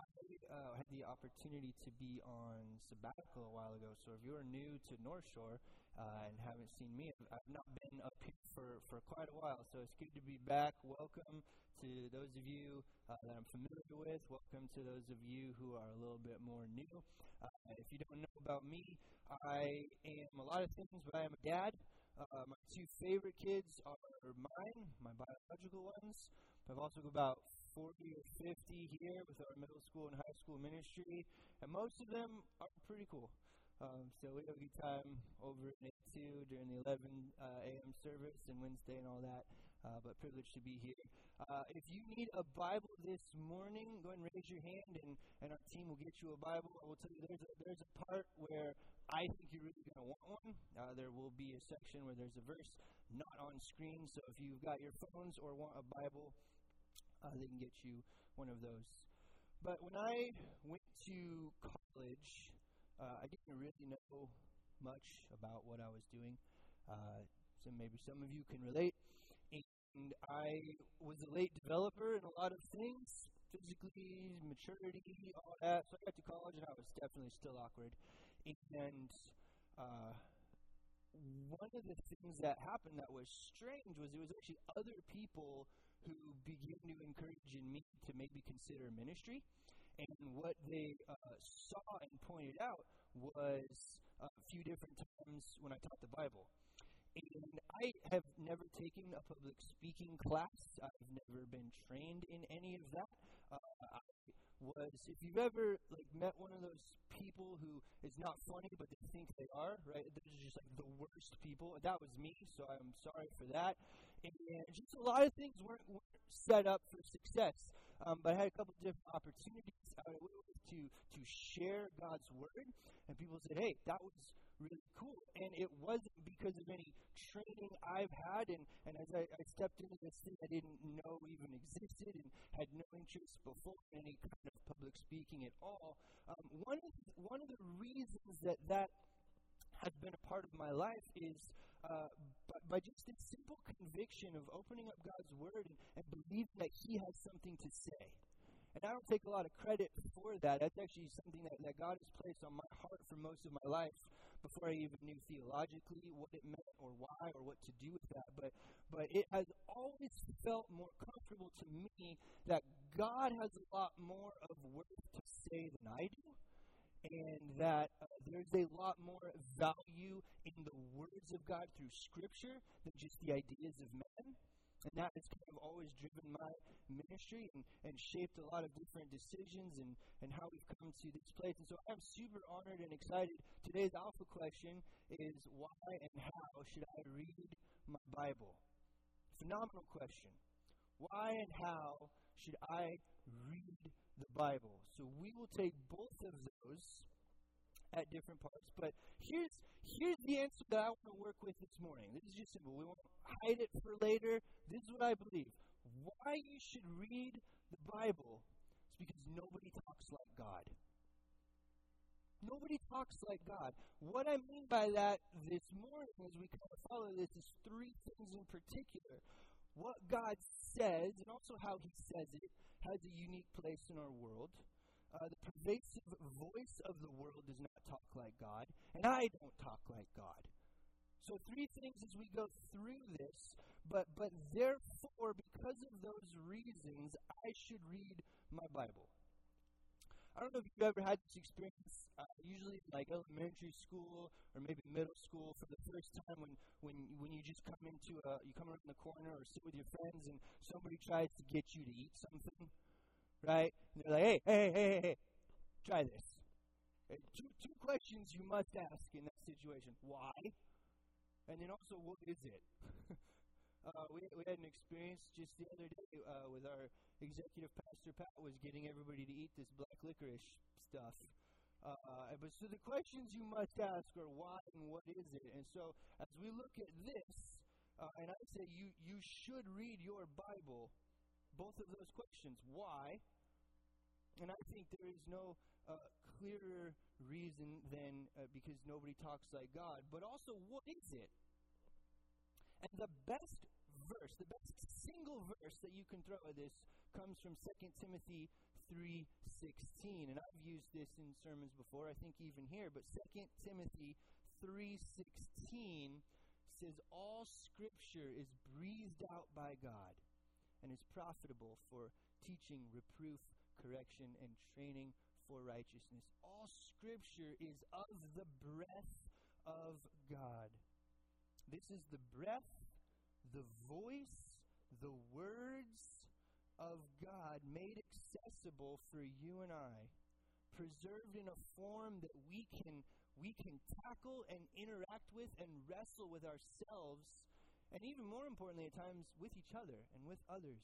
I uh, had the opportunity to be on sabbatical a while ago. So if you're new to North Shore uh, and haven't seen me, I've not been up here for, for quite a while. So it's good to be back. Welcome to those of you uh, that I'm familiar with. Welcome to those of you who are a little bit more new. Uh, if you don't know about me, I am a lot of things, but I am a dad. Uh, my two favorite kids are mine, my biological ones. I've also got about 40 or 50 here with our middle school and high school ministry, and most of them are pretty cool. Um, so we have a good time over at A2 during the 11 uh, a.m. service and Wednesday and all that. Uh, but privileged to be here. Uh, if you need a Bible this morning, go ahead and raise your hand, and, and our team will get you a Bible. I will tell you there's a, there's a part where I think you're really going to want one. Uh, there will be a section where there's a verse not on screen, so if you've got your phones or want a Bible, uh, they can get you one of those. But when I went to college, uh, I didn't really know much about what I was doing. Uh, so maybe some of you can relate. And I was a late developer in a lot of things, physically, maturity, all that. So I got to college and I was definitely still awkward. And uh, one of the things that happened that was strange was it was actually other people who began to encourage in me to maybe consider ministry. And what they uh, saw and pointed out was a few different times when I taught the Bible. And I have never taken a public speaking class. I've never been trained in any of that. Uh, was, if you've ever like met one of those people who is not funny but they think they are, right? They're just like the worst people. That was me, so I'm sorry for that and just a lot of things weren't, weren't set up for success. Um, but I had a couple of different opportunities to to share God's word, and people said, "Hey, that was really cool." And it wasn't because of any training I've had, and, and as I, I stepped into this thing I didn't know even existed and had no interest before in any kind of public speaking at all. Um, one of one of the reasons that that has been a part of my life is uh, by, by, just this simple conviction of opening up God's Word and, and believing that He has something to say. And I don't take a lot of credit for that. That's actually something that, that God has placed on my heart for most of my life before I even knew theologically what it meant or why or what to do with that. But, but it has always felt more comfortable to me that God has a lot more of worth to say than I do and that uh, there's a lot more value in the words of God through Scripture than just the ideas of men. And that has kind of always driven my ministry and, and shaped a lot of different decisions and, and how we've come to this place. And so I'm super honored and excited. Today's alpha question is why and how should I read my Bible? Phenomenal question. Why and how should I read the Bible. So we will take both of those at different parts. But here's here's the answer that I want to work with this morning. This is just simple. We won't hide it for later. This is what I believe. Why you should read the Bible is because nobody talks like God. Nobody talks like God. What I mean by that this morning, as we kind of follow this, is three things in particular. What God says, and also how He says it, has a unique place in our world. Uh, the pervasive voice of the world does not talk like God, and I don't talk like God. So three things as we go through this, but but therefore, because of those reasons, I should read my Bible. I don't know if you've ever had this experience, uh, usually like elementary school or maybe middle school, for the first time when, when, when you just come into a, you come around the corner or sit with your friends and somebody tries to get you to eat something, right? And they're like, hey, hey, hey, hey, hey, try this. Okay, two, two questions you must ask in that situation. Why? And then also, what is it? Uh, we, we had an experience just the other day uh, with our executive pastor Pat was getting everybody to eat this black licorice stuff. Uh, but so the questions you must ask are why and what is it? And so as we look at this, uh, and I say you you should read your Bible, both of those questions. Why? And I think there is no uh, clearer reason than uh, because nobody talks like God, but also what is it? And the best verse, the best single verse that you can throw at this comes from 2 Timothy 3:16. And I've used this in sermons before, I think even here, but 2 Timothy 3:16 says all scripture is breathed out by God and is profitable for teaching, reproof, correction and training for righteousness. All scripture is of the breath of God. This is the breath, the voice, the words of God made accessible for you and I, preserved in a form that we can we can tackle and interact with and wrestle with ourselves, and even more importantly, at times with each other and with others.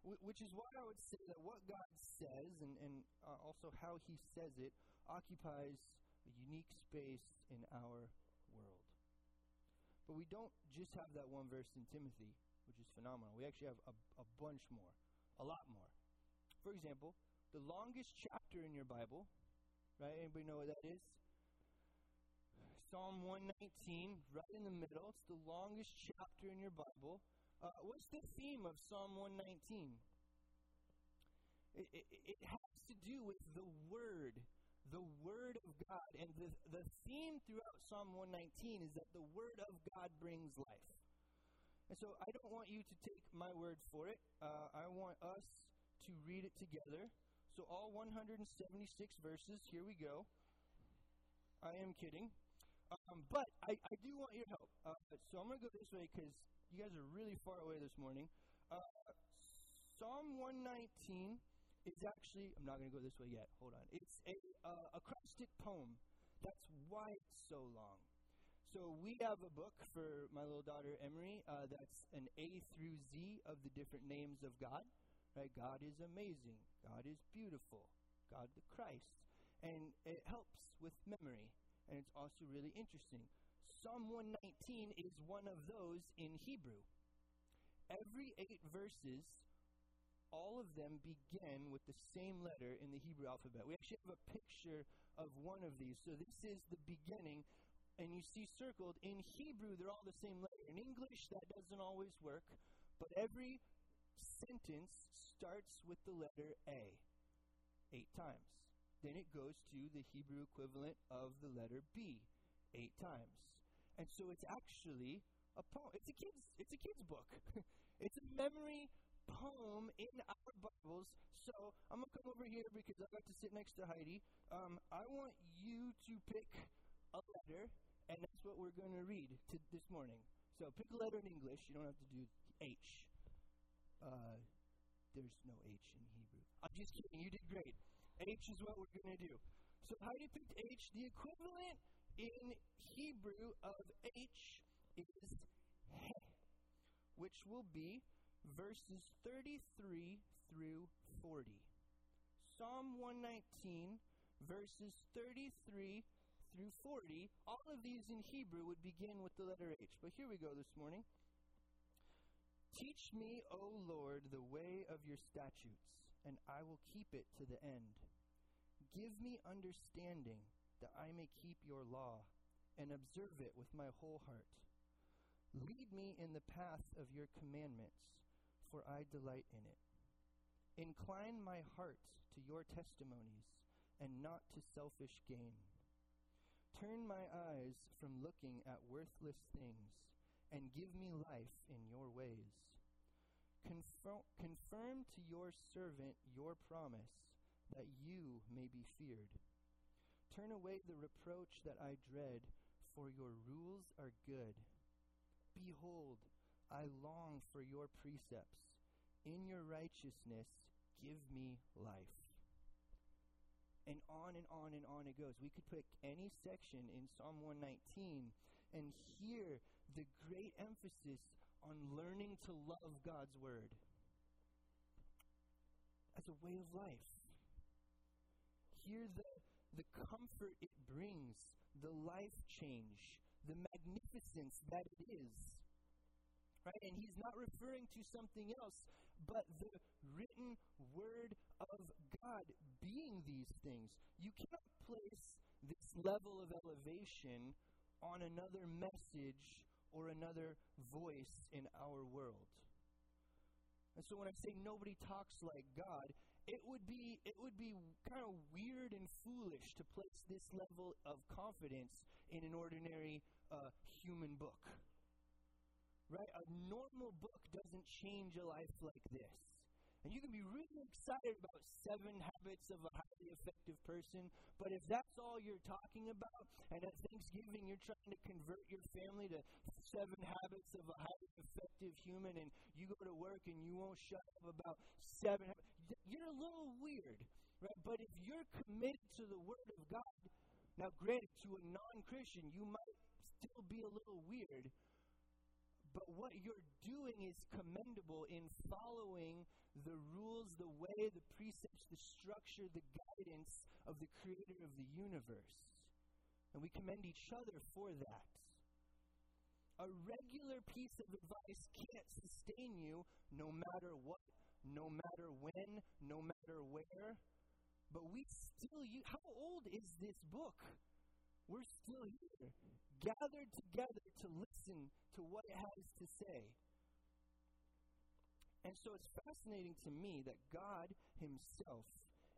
Wh- which is why I would say that what God says and, and uh, also how He says it occupies a unique space in our world. But we don't just have that one verse in Timothy which is phenomenal. We actually have a, a bunch more, a lot more. For example, the longest chapter in your Bible, right? Anybody know what that is? Psalm 119, right in the middle. It's the longest chapter in your Bible. Uh, what's the theme of Psalm 119? It, it, it has to do with the Word, the Word of God. And the, the theme throughout Psalm 119 is that the Word of God brings life. And so I don't want you to take my word for it. Uh, I want us to read it together. So, all 176 verses, here we go. I am kidding. Um, but I, I do want your help. Uh, so, I'm going to go this way because you guys are really far away this morning. Uh, Psalm 119 is actually, I'm not going to go this way yet. Hold on. It's a uh, acrostic poem. That's why it's so long. So we have a book for my little daughter Emery uh, that's an A through Z of the different names of God. Right? God is amazing. God is beautiful. God the Christ. And it helps with memory. And it's also really interesting. Psalm 119 is one of those in Hebrew. Every eight verses, all of them begin with the same letter in the Hebrew alphabet. We actually have a picture of one of these. So this is the beginning and you see circled in Hebrew, they're all the same letter. In English, that doesn't always work, but every sentence starts with the letter A eight times. Then it goes to the Hebrew equivalent of the letter B eight times. And so it's actually a poem. It's a kid's, it's a kid's book. it's a memory poem in our Bibles. So I'm going to come over here because I got to sit next to Heidi. Um, I want you to pick a letter and that's what we're going to read this morning. So pick a letter in English. You don't have to do H. Uh, there's no H in Hebrew. I'm just kidding. You did great. H is what we're going to do. So Heidi picked H. The equivalent in Hebrew of H is he, which will be verses 33 through 40. Psalm 119, verses 33 through 40, all of these in Hebrew would begin with the letter H. But here we go this morning. Teach me, O Lord, the way of your statutes, and I will keep it to the end. Give me understanding that I may keep your law and observe it with my whole heart. Lead me in the path of your commandments, for I delight in it. Incline my heart to your testimonies and not to selfish gain. Turn my eyes from looking at worthless things and give me life in your ways. Confirm, confirm to your servant your promise that you may be feared. Turn away the reproach that I dread, for your rules are good. Behold, I long for your precepts. In your righteousness, give me life and on and on and on it goes. We could pick any section in Psalm 119 and hear the great emphasis on learning to love God's Word as a way of life. Hear the, the comfort it brings, the life change, the magnificence that it is. Right? And he's not referring to something else but the written word of God being these things. You cannot place this level of elevation on another message or another voice in our world. And so when I say nobody talks like God, it would be it would be kind of weird and foolish to place this level of confidence in an ordinary uh, human book. Right? A normal book doesn't change a life like this. And you can be really excited about seven habits of a highly effective person, but if that's all you're talking about, and at Thanksgiving you're trying to convert your family to seven habits of a highly effective human, and you go to work and you won't shut up about seven you're a little weird, right? But if you're committed to the Word of God, now granted, to a non Christian, you might still be a little weird, but what you're doing is commendable in following the rules, the way, the precepts, the structure, the guidance of the creator of the universe. And we commend each other for that. A regular piece of advice can't sustain you no matter what, no matter when, no matter where. But we still use, how old is this book? We're still here gathered together to listen to what it has to say. And so it's fascinating to me that God Himself,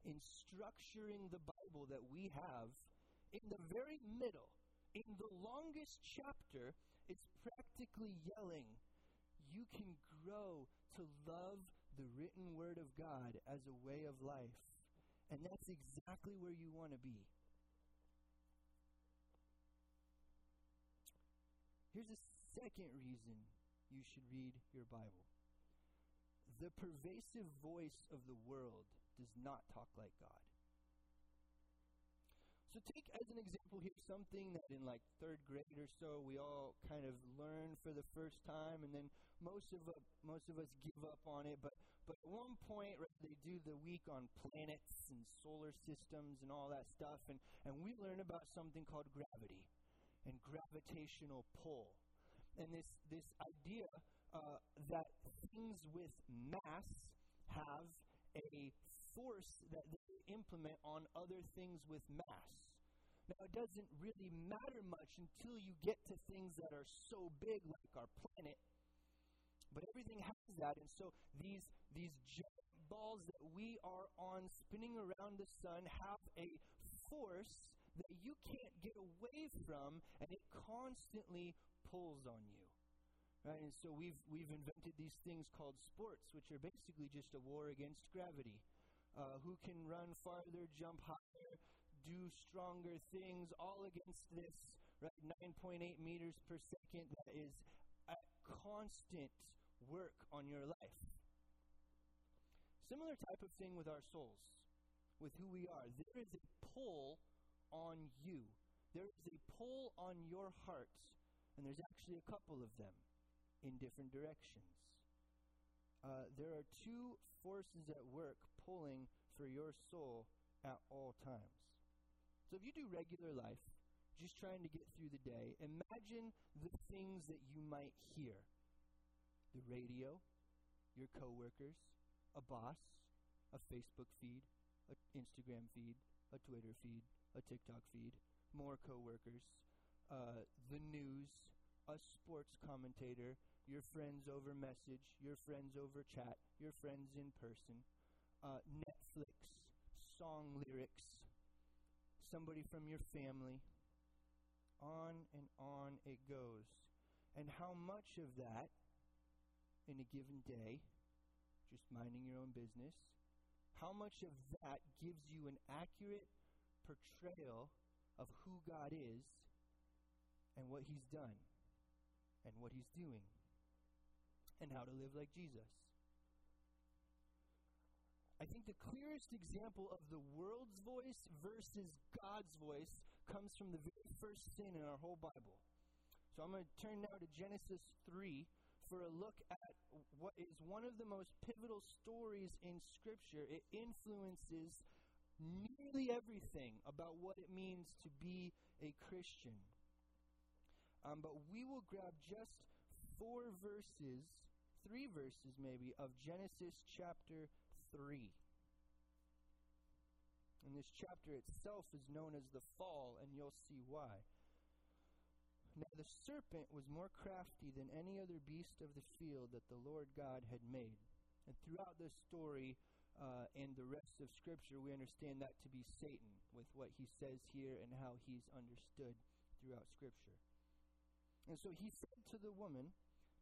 in structuring the Bible that we have, in the very middle, in the longest chapter, it's practically yelling, You can grow to love the written Word of God as a way of life. And that's exactly where you want to be. Here's a second reason you should read your Bible the pervasive voice of the world does not talk like God. So, take as an example here something that in like third grade or so we all kind of learn for the first time, and then most of uh, most of us give up on it. But but at one point, right, they do the week on planets and solar systems and all that stuff, and and we learn about something called gravity and gravitational pull. And this, this idea uh, that things with mass have a force that implement on other things with mass. Now, it doesn't really matter much until you get to things that are so big, like our planet. But everything has that, and so these these giant balls that we are on spinning around the sun have a force that you can't get away from, and it constantly pulls on you. Right? And so we've, we've invented these things called sports, which are basically just a war against gravity. Uh, who can run farther, jump higher, do stronger things, all against this, right? 9.8 meters per second. That is a constant work on your life. Similar type of thing with our souls, with who we are. There is a pull on you. There is a pull on your heart, and there's actually a couple of them in different directions. Uh, there are two forces at work pulling for your soul at all times. So if you do regular life, just trying to get through the day, imagine the things that you might hear the radio, your coworkers, a boss, a Facebook feed, an Instagram feed, a Twitter feed, a TikTok feed, more coworkers, uh, the news, a sports commentator, your friends over message, your friends over chat, your friends in person, uh, Netflix, song lyrics, somebody from your family. On and on it goes. And how much of that in a given day, just minding your own business, how much of that gives you an accurate portrayal of who God is and what He's done and what He's doing and how to live like Jesus. I think the clearest example of the world's voice versus God's voice comes from the very first sin in our whole Bible. So I'm going to turn now to Genesis 3 for a look at what is one of the most pivotal stories in Scripture. It influences nearly everything about what it means to be a Christian. Um, but we will grab just four verses, three verses maybe, of Genesis chapter 3. And this chapter itself is known as the fall, and you'll see why. Now the serpent was more crafty than any other beast of the field that the Lord God had made. And throughout this story uh, and the rest of Scripture, we understand that to be Satan with what he says here and how he's understood throughout Scripture. And so he said to the woman,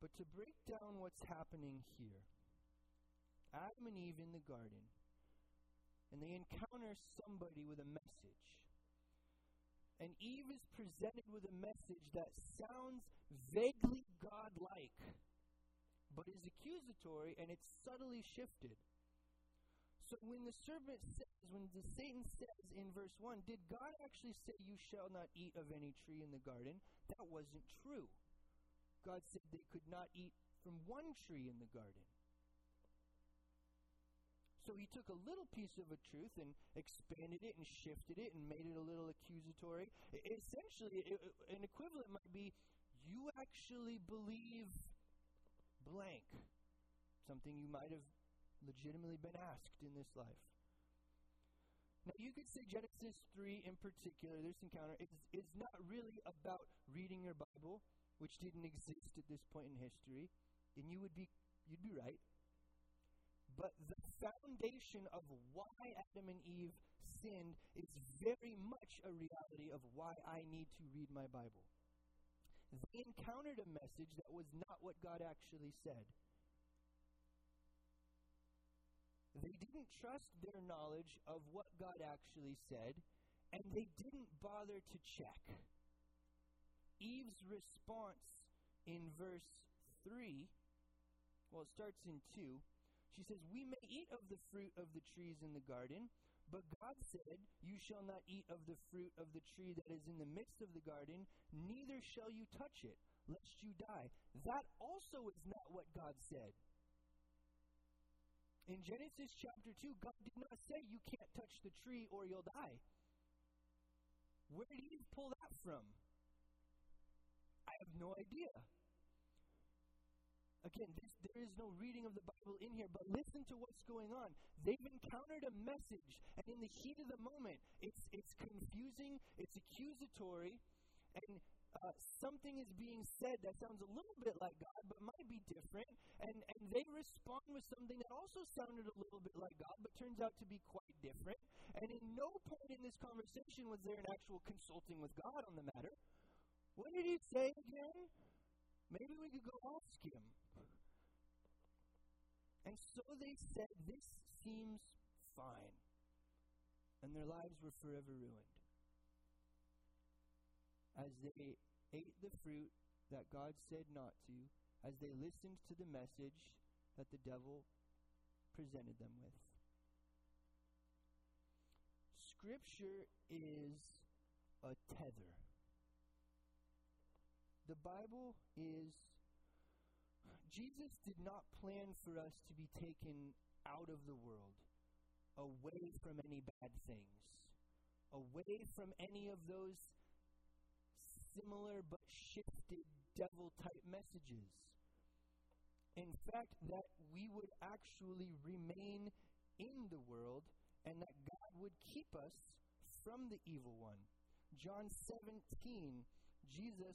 But to break down what's happening here, Adam and Eve in the garden, and they encounter somebody with a message. And Eve is presented with a message that sounds vaguely godlike, but is accusatory and it's subtly shifted. So when the serpent says, when the Satan says in verse 1, did God actually say you shall not eat of any tree in the garden? That wasn't true. God said they could not eat from one tree in the garden. So he took a little piece of a truth and expanded it and shifted it and made it a little accusatory. Essentially, it, an equivalent might be you actually believe blank, something you might have legitimately been asked in this life. Now, you could say Genesis 3 in particular, this encounter, is, is not really about reading your Bible, which didn't exist at this point in history, and you would be, you'd be right. But the foundation of why Adam and Eve sinned is very much a reality of why I need to read my Bible. They encountered a message that was not what God actually said. They didn't trust their knowledge of what God actually said, and they didn't bother to check. Eve's response in verse 3, well, it starts in 2 she says, We may eat of the fruit of the trees in the garden, but God said, You shall not eat of the fruit of the tree that is in the midst of the garden, neither shall you touch it, lest you die. That also is not what God said. In Genesis chapter 2, God did not say you can't touch the tree or you'll die. Where did Eve pull that from? I have no idea. Again, this, there is no reading of the Bible in here, but listen to what's going on. They've encountered a message, and in the heat of the moment, it's, it's confusing, it's accusatory, and uh, something is being said that sounds a little bit like God, but might be different. And, and they respond with something that also sounded a little bit like God, but turns out to be quite different. And in no point in this conversation was there an actual consulting with God on the matter. What did he say again? Maybe we could go ask him. And so they said, This seems fine. And their lives were forever ruined. As they ate the fruit that God said not to, as they listened to the message that the devil presented them with. Scripture is a tether. The Bible is Jesus did not plan for us to be taken out of the world, away from any bad things, away from any of those similar but shifted devil type messages. In fact, that we would actually remain in the world and that God would keep us from the evil one. John 17, Jesus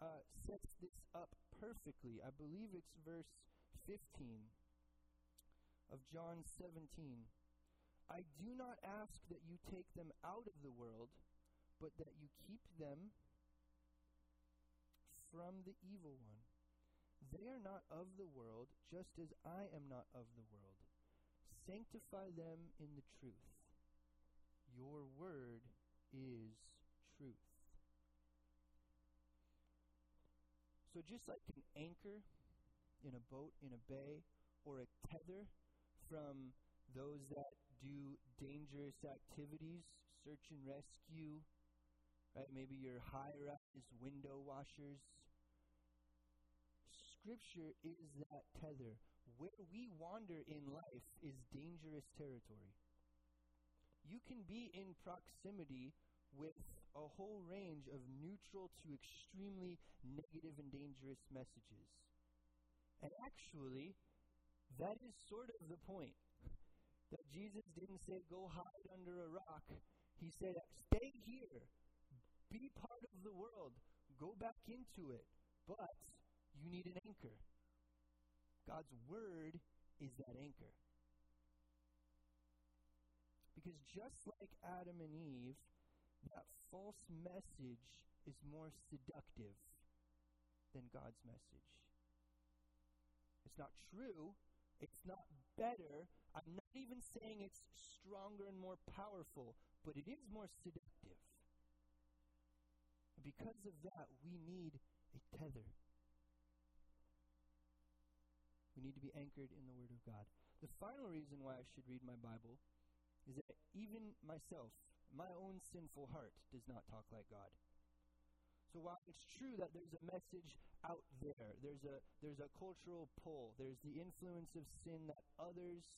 uh, sets this up perfectly. I believe it's verse 15 of John 17. I do not ask that you take them out of the world, but that you keep them from the evil one. They are not of the world, just as I am not of the world. Sanctify them in the truth. Your word is truth. So, just like an anchor in a boat in a bay or a tether from those that do dangerous activities, search and rescue, right? Maybe your high rise window washers. Scripture is that tether. where we wander in life is dangerous territory. You can be in proximity with a whole range of neutral to extremely negative and dangerous messages. And actually, that is sort of the point. That Jesus didn't say, go hide under a rock. He said, stay here. Be part of the world. Go back into it. But you need an anchor. God's word is that anchor. Because just like Adam and Eve, that false message is more seductive than God's message. It's not true. It's not better. I'm not even saying it's stronger and more powerful, but it is more seductive. And because of that, we need a tether. We need to be anchored in the Word of God. The final reason why I should read my Bible is that even myself, my own sinful heart, does not talk like God. So while it's true that there's a message out there, there's a there's a cultural pull, there's the influence of sin that others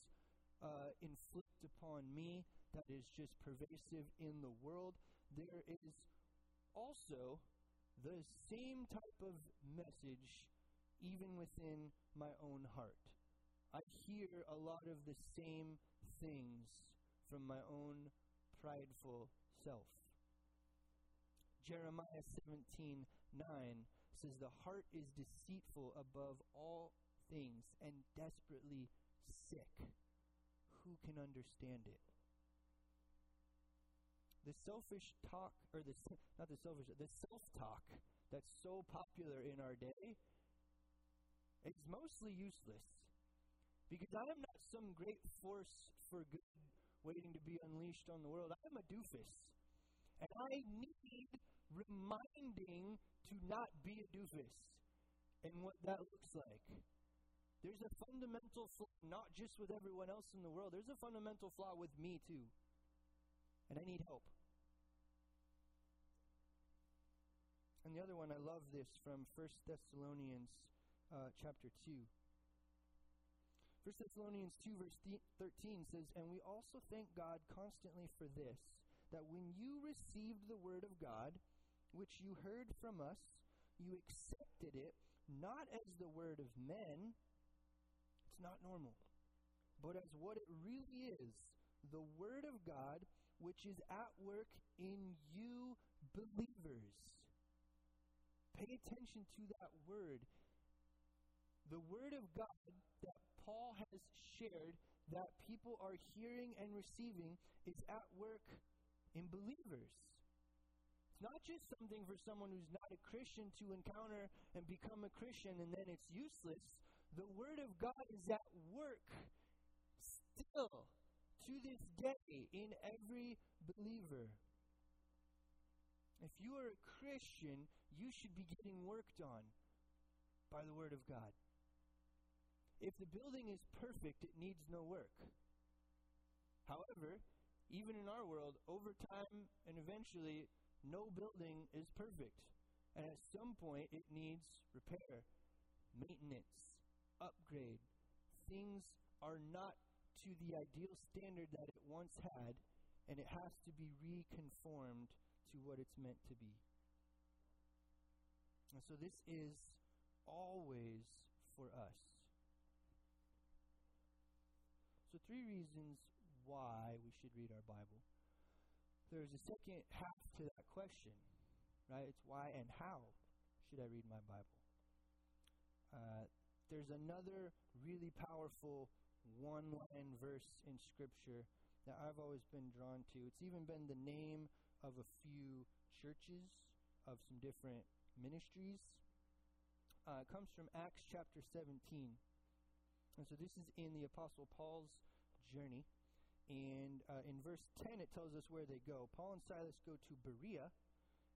uh, inflict upon me that is just pervasive in the world. There is also the same type of message even within my own heart. I hear a lot of the same things from my own prideful self. Jeremiah 17 9 says, The heart is deceitful above all things and desperately sick. Who can understand it? The selfish talk, or the, not the selfish, the self talk that's so popular in our day it's mostly useless. Because I am not some great force for good waiting to be unleashed on the world. I am a doofus. And I need reminding to not be a doofus and what that looks like. There's a fundamental flaw, not just with everyone else in the world, there's a fundamental flaw with me too. And I need help. And the other one, I love this from 1 Thessalonians uh, chapter 2. 1 Thessalonians 2, verse 13 says, And we also thank God constantly for this, that when you received the word of God, which you heard from us, you accepted it not as the word of men, it's not normal, but as what it really is the word of God, which is at work in you believers. Pay attention to that word. The Word of God that Paul has shared that people are hearing and receiving is at work in believers. It's not just something for someone who's not a Christian to encounter and become a Christian and then it's useless. The Word of God is at work still to this day in every believer. If you are a Christian, you should be getting worked on by the Word of God. If the building is perfect, it needs no work. However, even in our world, over time and eventually, no building is perfect. And at some point, it needs repair, maintenance, upgrade. Things are not to the ideal standard that it once had, and it has to be reconformed to what it's meant to be. And so, this is always for us. So, three reasons why we should read our Bible. There's a second half to that question, right? It's why and how should I read my Bible? Uh, there's another really powerful one line verse in Scripture that I've always been drawn to. It's even been the name of a few churches, of some different ministries. Uh, it comes from Acts chapter 17. And so this is in the Apostle Paul's journey. And uh, in verse 10, it tells us where they go. Paul and Silas go to Berea,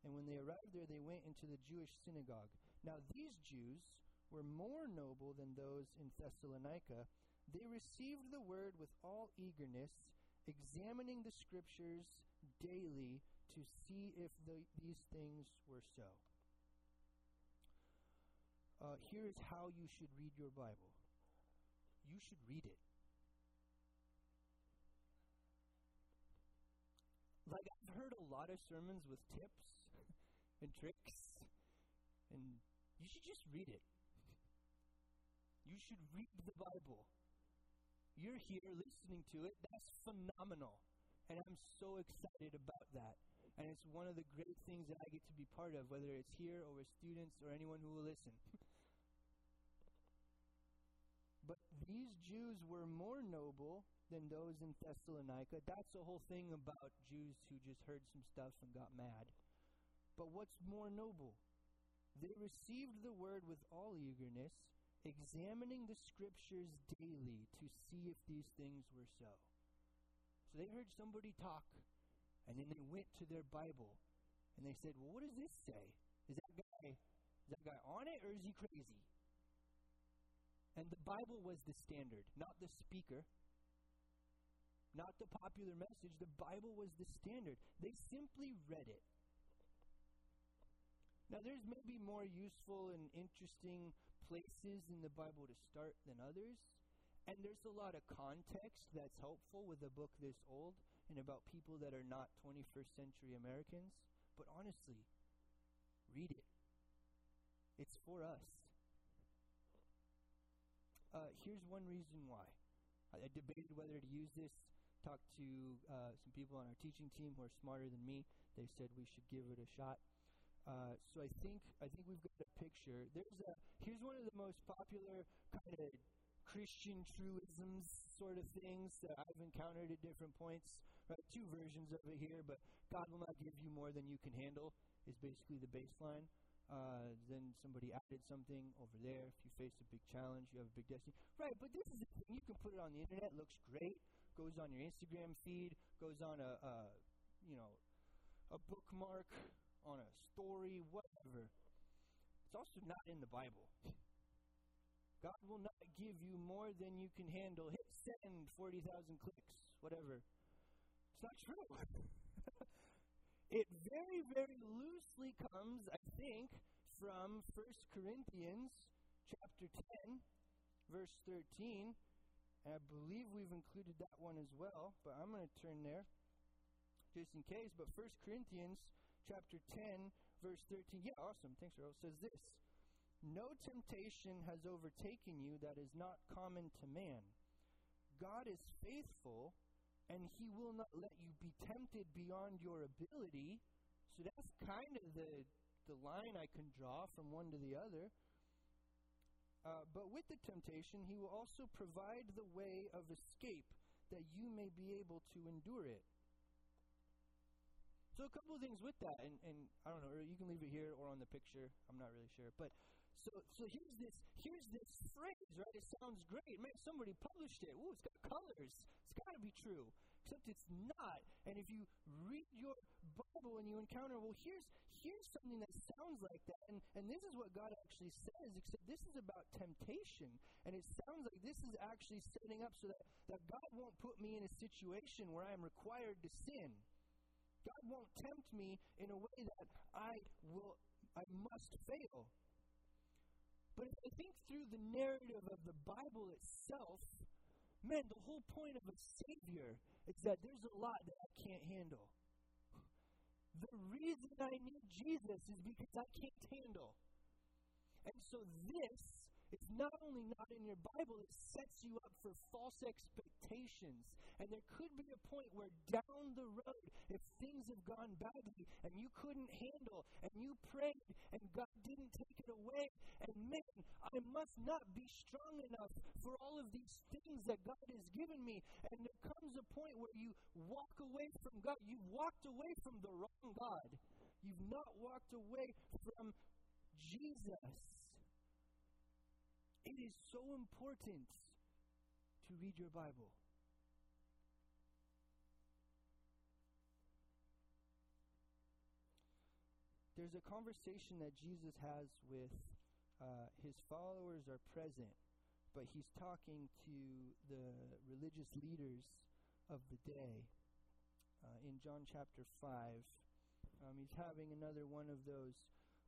and when they arrived there, they went into the Jewish synagogue. Now, these Jews were more noble than those in Thessalonica. They received the word with all eagerness, examining the scriptures daily to see if the, these things were so. Uh, here is how you should read your Bible you should read it. Like, I've heard a lot of sermons with tips and tricks, and you should just read it. You should read the Bible. You're here listening to it. That's phenomenal. And I'm so excited about that. And it's one of the great things that I get to be part of, whether it's here or with students or anyone who will listen. but these Jews were more noble than those in Thessalonica. That's the whole thing about Jews who just heard some stuff and got mad. But what's more noble? They received the word with all eagerness, examining the scriptures daily to see if these things were so. So they heard somebody talk, and then they went to their Bible, and they said, Well, what does this say? Is that guy is that guy on it or is he crazy? And the Bible was the standard, not the speaker not the popular message. The Bible was the standard. They simply read it. Now, there's maybe more useful and interesting places in the Bible to start than others. And there's a lot of context that's helpful with a book this old and about people that are not 21st century Americans. But honestly, read it. It's for us. Uh, here's one reason why. I, I debated whether to use this talked to uh, some people on our teaching team who are smarter than me. They said we should give it a shot. Uh, so I think I think we've got a picture. There's a here's one of the most popular kind of Christian truisms sort of things that I've encountered at different points. Right, two versions of it here, but God will not give you more than you can handle is basically the baseline. Uh, then somebody added something over there. If you face a big challenge, you have a big destiny. Right, but this is the thing. You can put it on the internet. Looks great goes on your Instagram feed, goes on a, a you know, a bookmark, on a story, whatever. It's also not in the Bible. God will not give you more than you can handle. Hit send 40,000 clicks, whatever. It's not true. it very, very loosely comes, I think, from 1 Corinthians chapter 10, verse 13. And I believe we've included that one as well, but I'm going to turn there just in case. But 1 Corinthians chapter 10, verse 13. Yeah, awesome. Thanks, Earl. Says this No temptation has overtaken you that is not common to man. God is faithful, and he will not let you be tempted beyond your ability. So that's kind of the, the line I can draw from one to the other. Uh, but with the temptation, he will also provide the way of escape that you may be able to endure it. So a couple of things with that, and, and I don't know, you can leave it here or on the picture. I'm not really sure, but so so here's this here's this phrase, right? It sounds great. Man, somebody published it. Ooh, it's got colors. It's got to be true except it's not. And if you read your Bible and you encounter, well, here's here's something sounds like that, and, and this is what God actually says, except this is about temptation. And it sounds like this is actually setting up so that, that God won't put me in a situation where I am required to sin. God won't tempt me in a way that I will I must fail. But if I think through the narrative of the Bible itself, man, the whole point of a Savior is that there's a lot that I can't handle. The reason I need Jesus is because I can't handle. And so this it's not only not in your Bible, it sets you up for false expectations. And there could be a point where down the road, if things have gone badly and you couldn't handle and you prayed and God didn't take it away, and man, I must not be strong enough for all of these things that God has given me. And there comes a point where you walk away from God. You've walked away from the wrong God. You've not walked away from Jesus. It is so important to read your Bible. There's a conversation that Jesus has with uh, his followers are present, but he's talking to the religious leaders of the day. Uh, in John chapter 5, um, he's having another one of those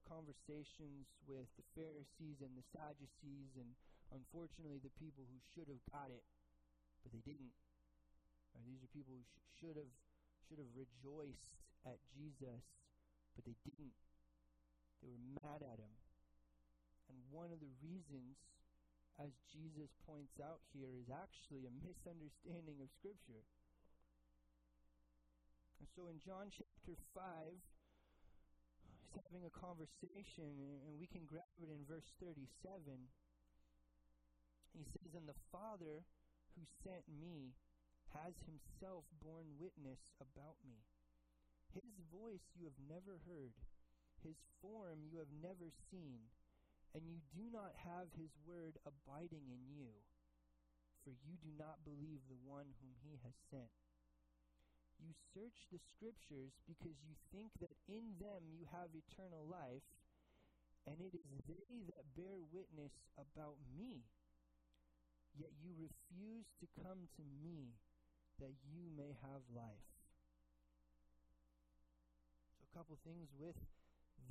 conversations with the Pharisees and the Sadducees and unfortunately the people who should have got it, but they didn't. Right? These are people who sh- should have should have rejoiced at Jesus, but they didn't. They were mad at him. And one of the reasons, as Jesus points out here, is actually a misunderstanding of Scripture. And so in John chapter 5, he's having a conversation, and we can grab it in verse 37. He says, And the Father who sent me has himself borne witness about me. His voice you have never heard, his form you have never seen, and you do not have his word abiding in you, for you do not believe the one whom he has sent. You search the scriptures because you think that in them you have eternal life, and it is they that bear witness about me. Yet you refuse to come to me that you may have life. So, a couple things with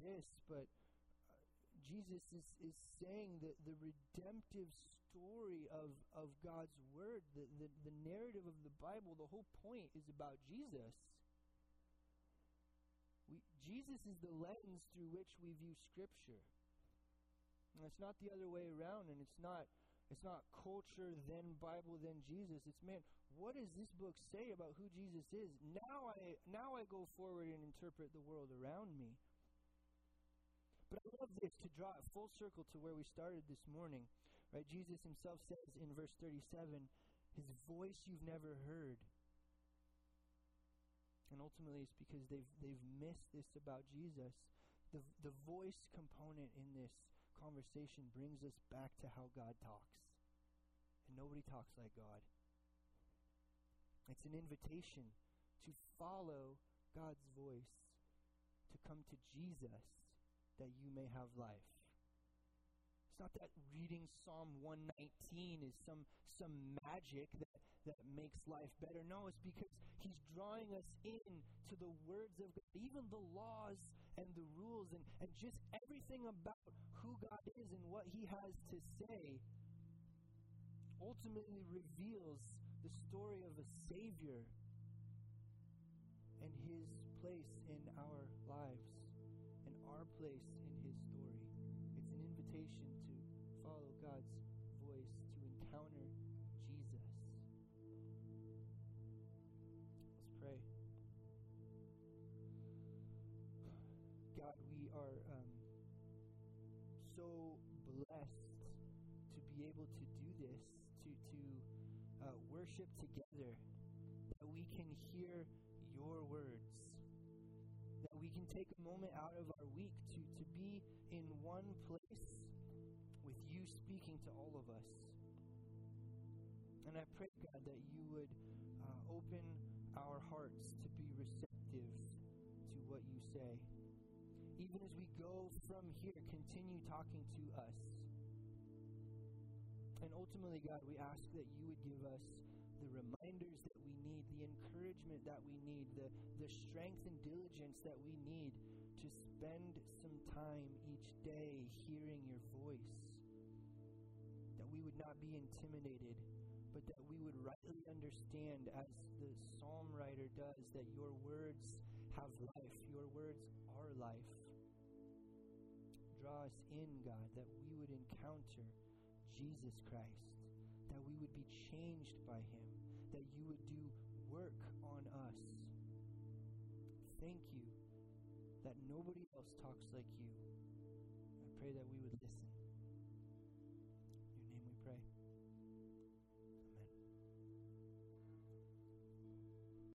this, but uh, Jesus is, is saying that the redemptive story of, of God's Word, the, the, the narrative of the Bible, the whole point is about Jesus. We, Jesus is the lens through which we view Scripture. And it's not the other way around, and it's not it's not culture, then Bible, then Jesus. It's man, what does this book say about who Jesus is? Now I now I go forward and interpret the world around me. But I love this to draw it full circle to where we started this morning. Right? Jesus himself says in verse 37, his voice you've never heard. And ultimately it's because they've they've missed this about Jesus. The the voice component in this conversation brings us back to how God talks. And nobody talks like God. It's an invitation to follow God's voice, to come to Jesus that you may have life. It's not that reading Psalm 119 is some, some magic that, that makes life better. No, it's because he's drawing us in to the words of God, even the laws and the rules and, and just everything about who God is and what he has to say ultimately reveals the story of a Savior and his place in our lives and our place in his story. It's an invitation to follow God's are um, so blessed to be able to do this, to, to uh, worship together, that we can hear your words, that we can take a moment out of our week to, to be in one place with you speaking to all of us. And I pray, God, that you would uh, open our hearts to be receptive to what you say. Even as we go from here, continue talking to us. And ultimately, God, we ask that you would give us the reminders that we need, the encouragement that we need, the, the strength and diligence that we need to spend some time each day hearing your voice That we would not be intimidated, but that we would rightly understand, as the psalm writer does, that your words have life, your words are life. Draw us in, God, that we would encounter Jesus Christ, that we would be changed by him, that you would do work on us. Thank you that nobody else talks like you. I pray that we would